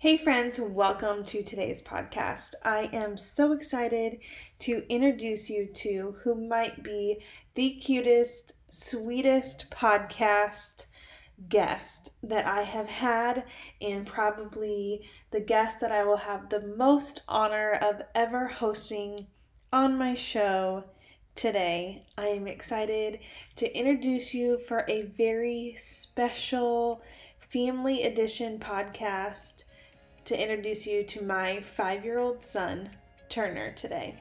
Hey, friends, welcome to today's podcast. I am so excited to introduce you to who might be the cutest, sweetest podcast guest that I have had, and probably the guest that I will have the most honor of ever hosting on my show today. I am excited to introduce you for a very special family edition podcast to introduce you to my five year old son, Turner, today.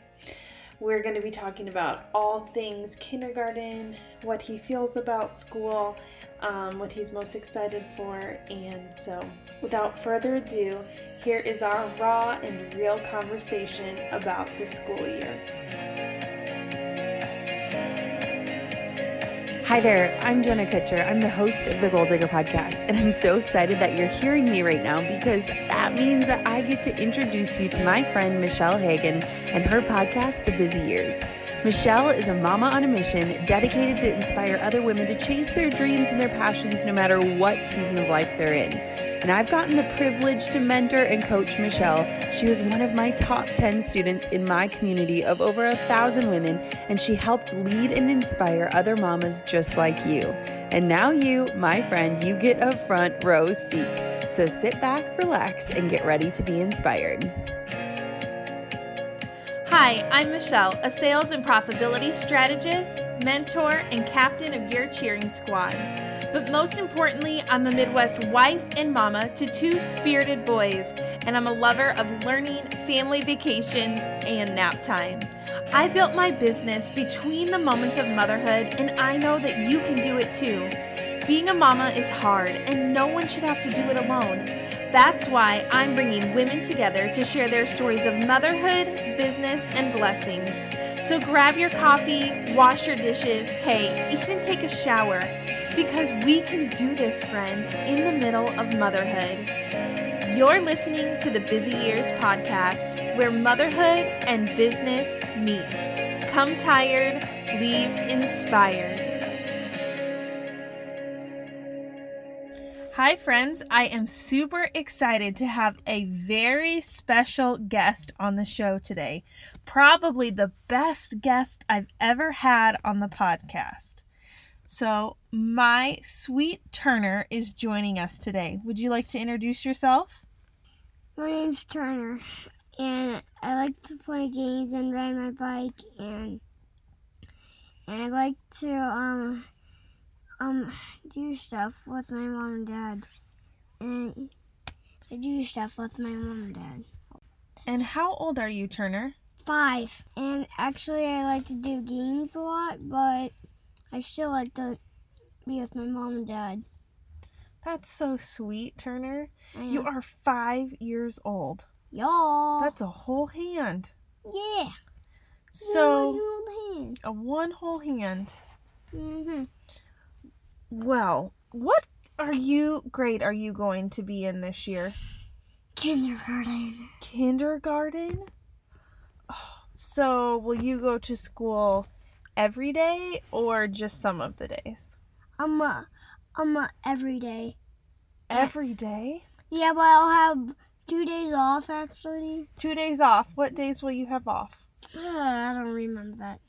We're going to be talking about all things kindergarten, what he feels about school, um, what he's most excited for. And so, without further ado, here is our raw and real conversation about the school year. Hi there, I'm Jenna Kutcher. I'm the host of the Goal Digger podcast, and I'm so excited that you're hearing me right now because that means that I get to introduce you to my friend Michelle Hagan and her podcast, The Busy Years. Michelle is a mama on a mission dedicated to inspire other women to chase their dreams and their passions no matter what season of life they're in and I've gotten the privilege to mentor and coach Michelle. She was one of my top 10 students in my community of over a thousand women, and she helped lead and inspire other mamas just like you. And now, you, my friend, you get a front row seat. So sit back, relax, and get ready to be inspired. Hi, I'm Michelle, a sales and profitability strategist, mentor, and captain of your cheering squad. But most importantly, I'm a Midwest wife and mama to two spirited boys, and I'm a lover of learning, family vacations, and nap time. I built my business between the moments of motherhood, and I know that you can do it too. Being a mama is hard, and no one should have to do it alone. That's why I'm bringing women together to share their stories of motherhood, business, and blessings. So grab your coffee, wash your dishes, hey, even take a shower because we can do this, friend, in the middle of motherhood. You're listening to the Busy Years podcast, where motherhood and business meet. Come tired, leave inspired. Hi, friends. I am super excited to have a very special guest on the show today. Probably the best guest I've ever had on the podcast. So, my sweet Turner is joining us today. Would you like to introduce yourself? My name's Turner, and I like to play games and ride my bike, and and I like to um um do stuff with my mom and dad, and I do stuff with my mom and dad. And how old are you, Turner? Five, and actually I like to do games a lot, but I still like to be with my mom and dad. That's so sweet, Turner. You are five years old. Y'all. That's a whole hand. Yeah. So one whole hand. a one whole hand. Mhm. Well, what are you grade are you going to be in this year? Kindergarten. Kindergarten? Oh, so will you go to school every day or just some of the days? I'm uh, I'm uh, every day. Every day? Yeah, but I'll have two days off actually. Two days off. What days will you have off? Uh, I don't remember that.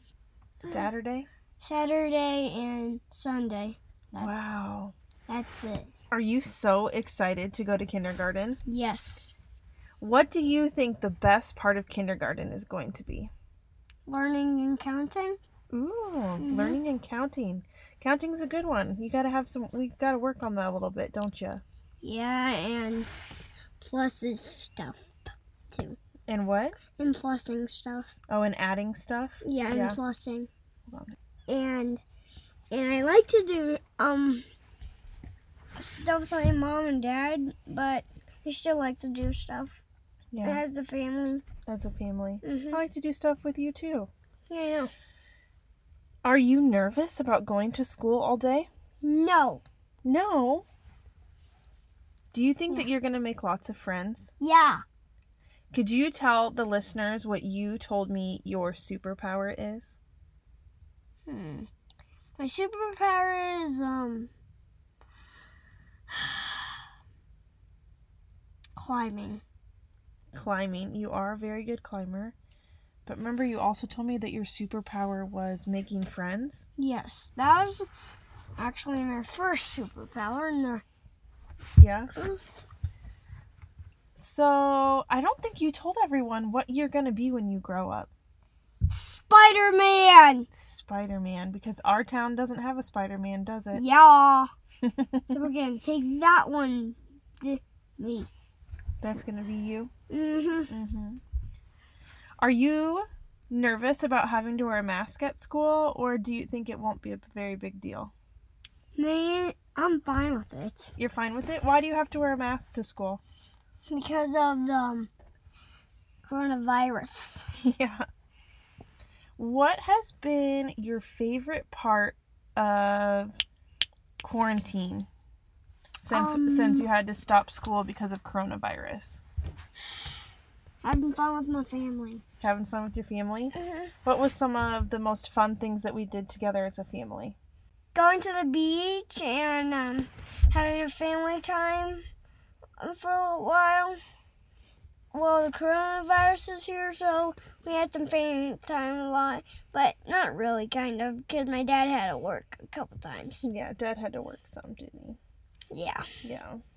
Saturday? Saturday and Sunday. That's, Wow. That's it. Are you so excited to go to kindergarten? Yes. What do you think the best part of kindergarten is going to be? Learning and counting. Ooh, Mm-hmm. learning and counting. Counting's a good one. You got to have some we got to work on that a little bit, don't you? Yeah, and pluses stuff too. And what? And plussing stuff. Oh, and adding stuff? Yeah, and Yeah. plussing. On. And and I like to do um stuff with my mom and dad, but I still like to do stuff Yeah. as a family. As a family. hmm I like to do stuff with you too. Yeah, I know. Are you nervous about going to school all day? No. No. Do you think that you're going to make lots of friends? Yeah. Could you tell the listeners what you told me your superpower is? Hmm. My superpower is um climbing. Climbing. You are a very good climber. But remember, you also told me that your superpower was making friends? Yes, that was actually my first superpower in the Yeah. So, I don't think you told everyone what you're going to be when you grow up. Spider Man! Spider Man, because our town doesn't have a Spider Man, does it? Yeah. so we're gonna take that one. Me. That's going to be you. Mm-hmm. hmm Are you nervous about having to wear a mask at school, or do you think it won't be a very big deal? Man, I'm fine with it. You're fine with it? Why do you have to wear a mask to school? Because of the um, coronavirus. yeah. What has been your favorite part of quarantine since Um, since you had to stop school because of coronavirus? Having fun with my family. Having fun with your family? What was some of the most fun things that we did together as a family? Going to the beach and um, having a family time for a while. Well, the coronavirus is here, so we had some family time a lot, but not really, kind of, because my dad had to work a couple times. Yeah, Dad had to work some, didn't he? Yeah. that's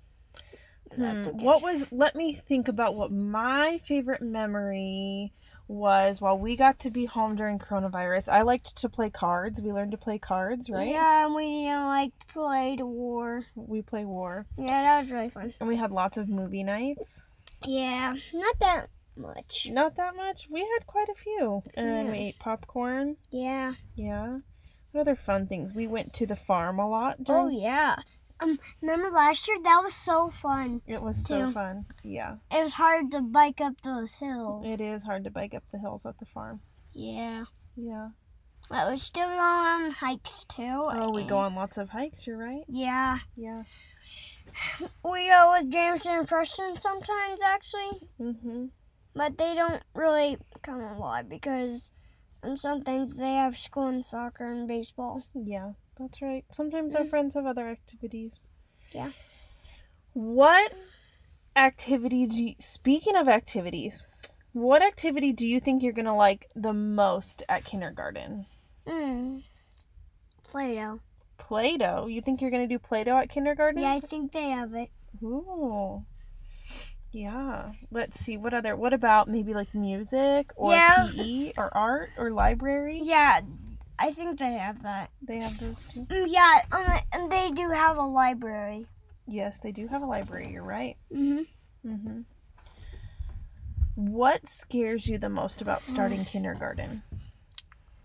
Hmm, okay. What was? Let me think about what my favorite memory was while we got to be home during coronavirus. I liked to play cards. We learned to play cards, right? Yeah, and we like played war. We play War, Yeah, that was really fun. and we had lots of movie nights. Yeah, not that much. Not that much. We had quite a few, and we ate popcorn. Yeah. Yeah. What other fun things? We went to the farm a lot. Oh yeah. Um, remember last year? That was so fun. It was so fun. Yeah. It was hard to bike up those hills. It is hard to bike up the hills at the farm. Yeah. Yeah. But we're still going on hikes too. Oh, we go on lots of hikes. You're right. Yeah. Yeah. We go with Jameson and Preston sometimes actually, Mhm. but they don't really come a lot because on some things they have school and soccer and baseball. Yeah, that's right. Sometimes our friends have other activities. Yeah. What activity do you, speaking of activities, what activity do you think you're going to like the most at kindergarten? Mm. Play-Doh. Play-Doh. You think you're going to do Play-Doh at kindergarten? Yeah, I think they have it. Ooh. Yeah. Let's see. What other what about maybe like music or Yeah. PE or art or library? Yeah, I think they have that. They have those too. Mm, Yeah, um, and they do have a library. Yes, they do have a library. You're right. Mm-hmm. Mm-hmm. What scares you the most about starting kindergarten?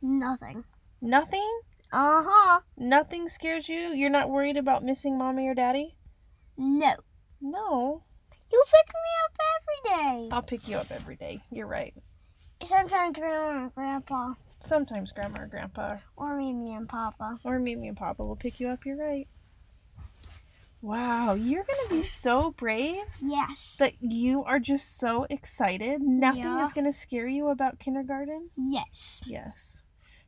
Nothing. Nothing? Uh huh. Nothing scares you? You're not worried about missing mommy or daddy? No. No. You pick me up every day. I'll pick you up every day. You're right. Sometimes grandma and grandpa, Sometimes grandma or grandpa or Mimi and Papa. or Mimi and Papa will pick you up. You're right. Wow, you're going to be so brave Yes. that you are just so excited. Nothing Yeah. is going to scare you about kindergarten? yes. Yes.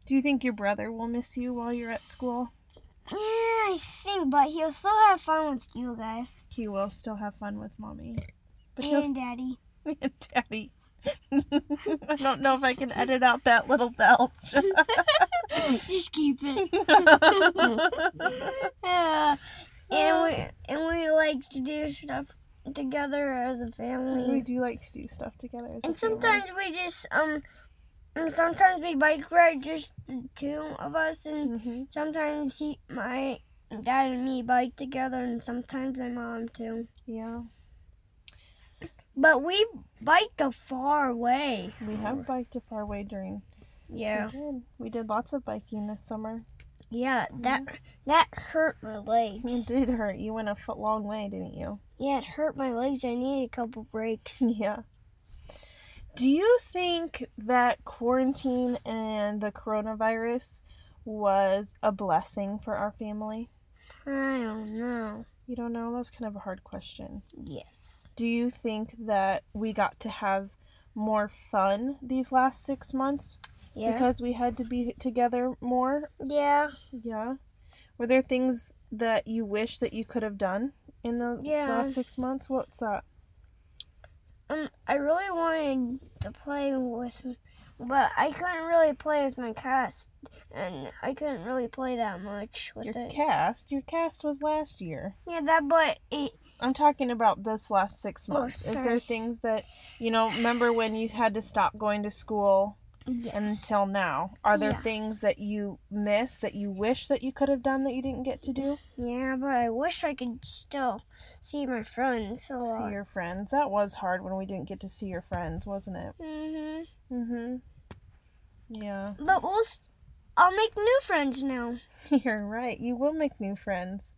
Do you think your brother will miss you while you're at school? Yeah, I think, but he'll still have fun with you guys He will still have fun with mommy. But and Daddy. and daddy. I don't know if I can edit out that little belch. Just keep it. Yeah. and we and we like to do stuff together as a family. we do like to do stuff together as a And sometimes we just um, and sometimes we bike ride just the two of us, and Mhm. sometimes he my dad and me bike together, and sometimes my mom too. Yeah, But we biked a far way. we have biked a far way during. Yeah. We did. We did lots of biking this summer. Yeah, mhm. that that hurt my legs. It did hurt. You went a foot long way, didn't you? Yeah, it hurt my legs. I needed a couple breaks. Yeah. Do you think that quarantine and the coronavirus was a blessing for our family? I don't know. You don't know? That's kind of a hard question. Yes. Do you think that we got to have more fun these last six months Yeah. because we had to be together more? yeah. Yeah. Were there things that you wish that you could have done in the Yeah. last six months? What's that? um, I really wanted to play with, but I couldn't really play with my cast, and I couldn't really play that much with Your it. cast, your cast was last year. yeah, that, but it, I'm talking about this last six oh, months. Is there things that, you know, remember when you had to stop going to school yes. until now? Are there Yeah. things that you miss that you wish that you could have done that you didn't get to do? yeah, but I wish I could still see my friends a lot. See your friends. That was hard when we didn't get to see your friends, wasn't it? hmm Mm-hmm. Yeah. But we'll, st- I'll make new friends now. You're right. You will make new friends.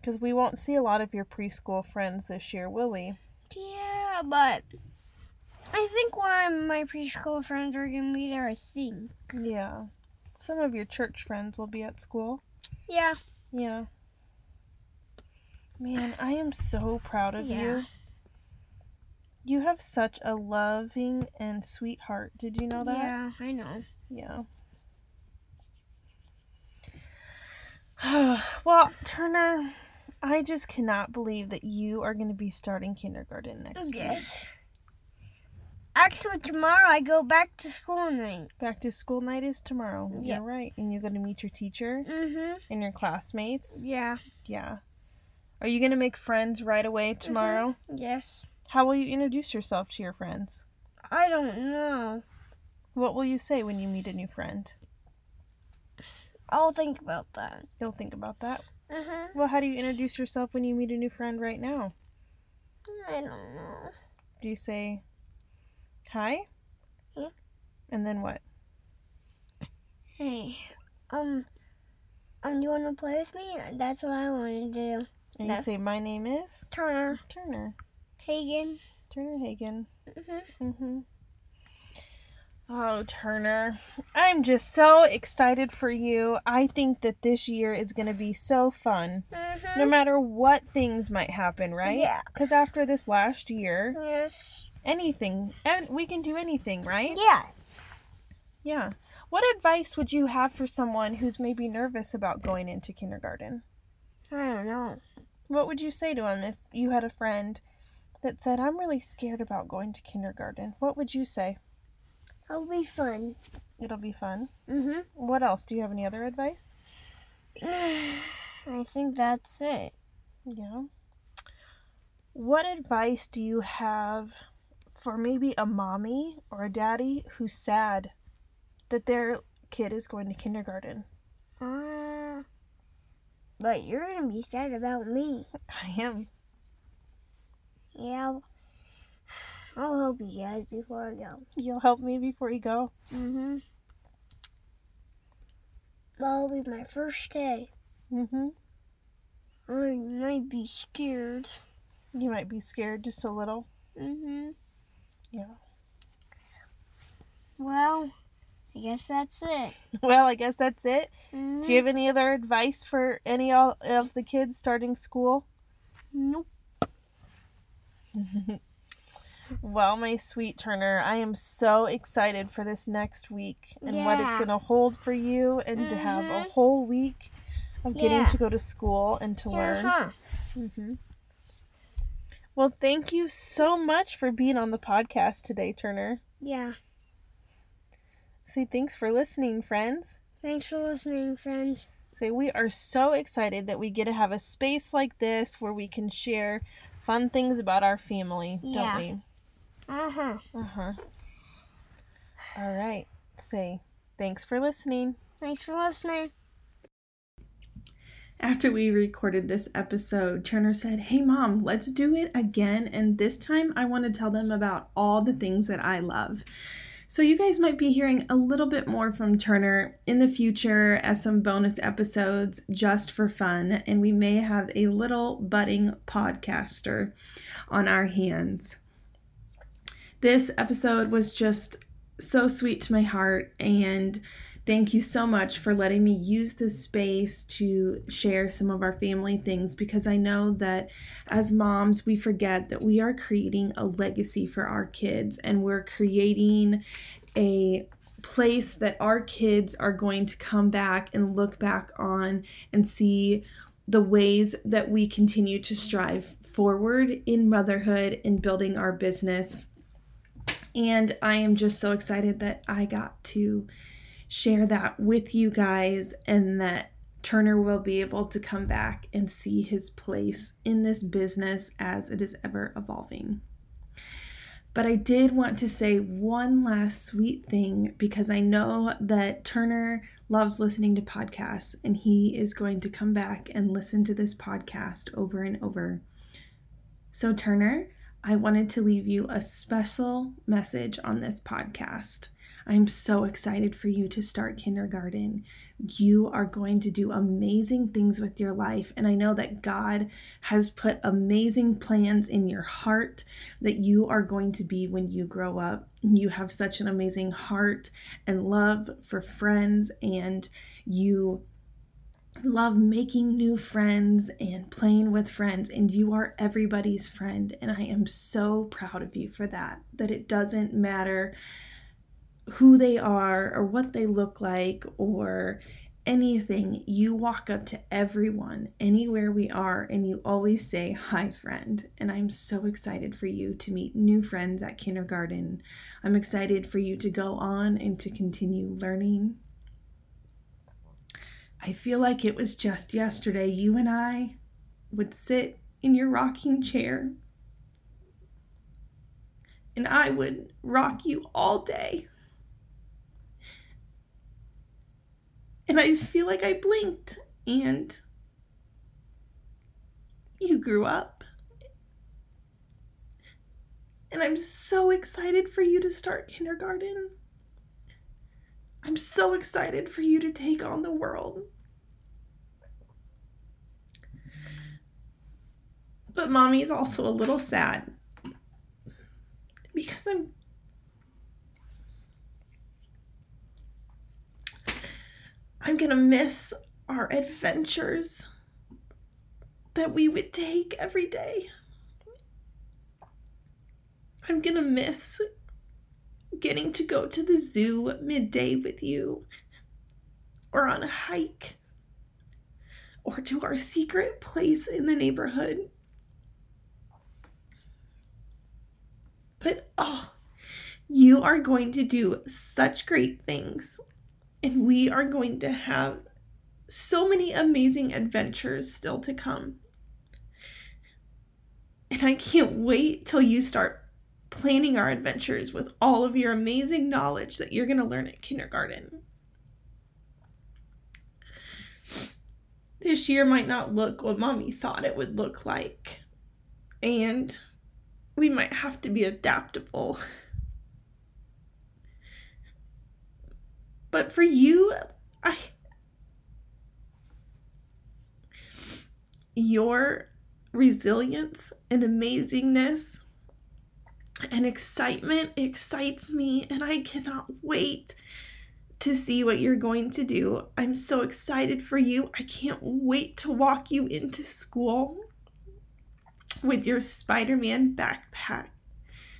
Because we won't see a lot of your preschool friends this year, will we? Yeah, but I think one of my preschool friends are gonna be there. I think. Yeah. Some of your church friends will be at school. Yeah. Yeah. Man, I am so proud of Yeah. you. You have such a loving and sweet heart. Did you know that? Yeah, I know. Yeah. well, Turner, I just cannot believe that you are going to be starting kindergarten next week. Yes. Actually, tomorrow I go back to school night. Back to school night is tomorrow. Yes. You're right. And you're going to meet your teacher mm-hmm. and your classmates. Yeah. Yeah. Are you going to make friends right away tomorrow? Yes. How will you introduce yourself to your friends? I don't know. What will you say when you meet a new friend? I'll think about that. You'll think about that. Uh huh. Well, how do you introduce yourself when you meet a new friend right now? I don't know. Do you say hi? Yeah. And then what? Hey, um, um, you want to play with me? That's what I want to do. And you say, My name is Turner, Turner. Hagan. Turner Hagan. Mhm. Mm-hmm. Oh, Turner. I'm just so excited for you. I think that this year is going to be so fun. Mhm. No matter what things might happen, right? Yes. Because after this last year, Yes. anything, and we can do anything, right? Yeah. Yeah. What advice would you have for someone who's maybe nervous about going into kindergarten? I don't know. What would you say to him if you had a friend that said, I'm really scared about going to kindergarten? What would you say? It'll be fun. It'll be fun. Mhm. What else? Do you have any other advice? I think that's it. Yeah. What advice do you have for maybe a mommy or a daddy who's sad that their kid is going to kindergarten? But you're gonna be sad about me. I am. Yeah. I'll, help you guys before I go. You'll help me before you go. Mm Mhm. That'll be my first day. Mm-hmm. I might be scared. You might be scared just a little. Mm Mhm. Yeah. Well, I guess that's it. Well, I guess that's it. Mhm. Do you have any other advice for any all- of the kids starting school? Nope. well, my sweet Turner, I am so excited for this next week and what it's going to hold for you and to have a Mhm. whole week of getting Yeah. to go to school and to learn. Uh-huh. hmm Well, thank you so much for being on the podcast today, Turner. Yeah. Say thanks for listening, friends. Thanks for listening, friends. Say we are so excited that we get to have a space like this where we can share fun things about our family, Yeah. don't we? Uh-huh. Uh-huh. All right. Say thanks for listening. Thanks for listening. After we recorded this episode, Turner said, Hey, mom, let's do it again. And this time I want to tell them about all the things that I love. So, you guys might be hearing a little bit more from Turner in the future as some bonus episodes just for fun. And we may have a little budding podcaster on our hands. This episode was just so sweet to my heart. And Thank you so much for letting me use this space to share some of our family things because I know that as moms, we forget that we are creating a legacy for our kids and we're creating a place that our kids are going to come back and look back on and see the ways that we continue to strive forward in motherhood and building our business. And I am just so excited that I got to share that with you guys and that Turner will be able to come back and see his place in this business as it is ever evolving. But I did want to say one last sweet thing because I know that Turner loves listening to podcasts and he is going to come back and listen to this podcast over and over. So, Turner, I wanted to leave you a special message on this podcast. I'm so excited for you to start kindergarten. You are going to do amazing things with your life. And I know that God has put amazing plans in your heart that you are going to be when you grow up. You have such an amazing heart and love for friends, and you love making new friends and playing with friends and you are everybody's friend and I am so proud of you for that that it doesn't matter who they are or what they look like or anything, you walk up to everyone anywhere we are and you always say, Hi, friend. And I'm so excited for you to meet new friends at kindergarten. I'm excited for you to go on and to continue learning. I feel like it was just yesterday you and I would sit in your rocking chair and I would rock you all day. And I feel like I blinked and you grew up. And I'm so excited for you to start kindergarten. I'm so excited for you to take on the world. But mommy is also a little sad because I'm I'm gonna miss our adventures that we would take every day. I'm gonna miss getting to go to the zoo midday with you, or on a hike, or to our secret place in the neighborhood. But oh, you are going to do such great things and we are going to have so many amazing adventures still to come. And I can't wait till you start planning our adventures with all of your amazing knowledge that you're going to learn at kindergarten. This year might not look what mommy thought it would look like. And we might have to be adaptable. But for you, I your resilience and amazingness and excitement excites me and I cannot wait to see what you're going to do. I'm so excited for you. I can't wait to walk you into school with your Spider-Man backpack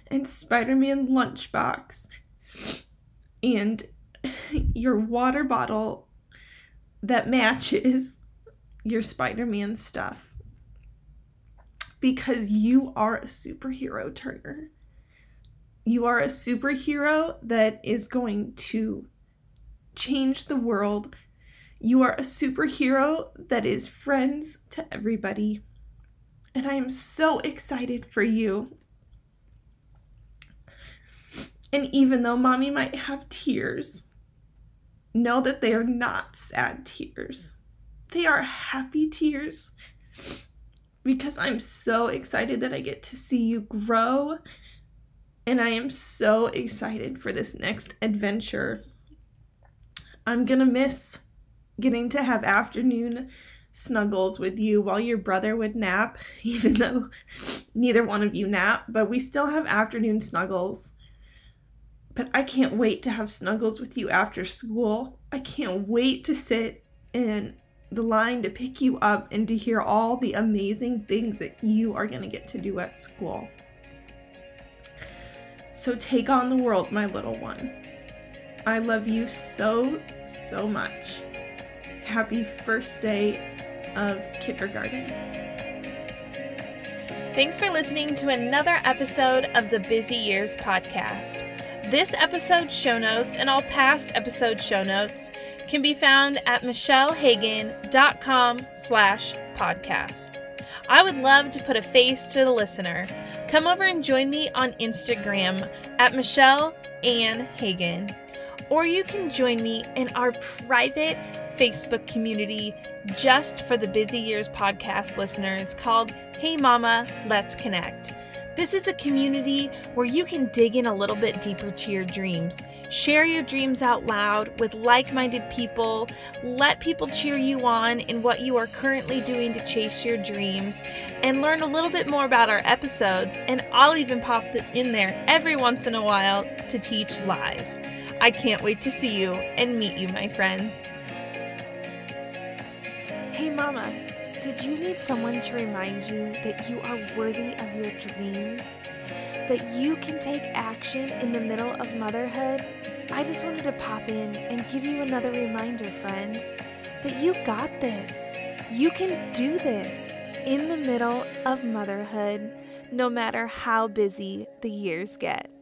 and Spider-Man lunchbox and your water bottle that matches your Spider Man stuff. Because you are a superhero, Turner. You are a superhero that is going to change the world. You are a superhero that is friends to everybody. And I am so excited for you. And even though mommy might have tears, know that they are not sad tears. They are happy tears because I'm so excited that I get to see you grow. And I am so excited for this next adventure. I'm going to miss getting to have afternoon snuggles with you while your brother would nap, even though neither one of you nap, but we still have afternoon snuggles. But I can't wait to have snuggles with you after school. I can't wait to sit in the line to pick you up and to hear all the amazing things that you are going to get to do at school. So take on the world, my little one. I love you so, so much. Happy first day of kindergarten. Thanks for listening to another episode of the Busy Years podcast. This episode's show notes and all past episode show notes can be found at michellehagan.com slash podcast. I would love to put a face to the listener. Come over and join me on Instagram at Michelle Ann Hagan. Or you can join me in our private Facebook community just for the Busy Years podcast listeners called Hey Mama, Let's Connect. This is a community where you can dig in a little bit deeper to your dreams, share your dreams out loud with like minded people, let people cheer you on in what you are currently doing to chase your dreams, and learn a little bit more about our episodes. And I'll even pop in there every once in a while to teach live. I can't wait to see you and meet you, my friends. Mama. Did you need someone to remind you that you are worthy of your dreams? That you can take action in the middle of motherhood? I just wanted to pop in and give you another reminder, friend, that you got this. You can do this in the middle of motherhood, no matter how busy the years get.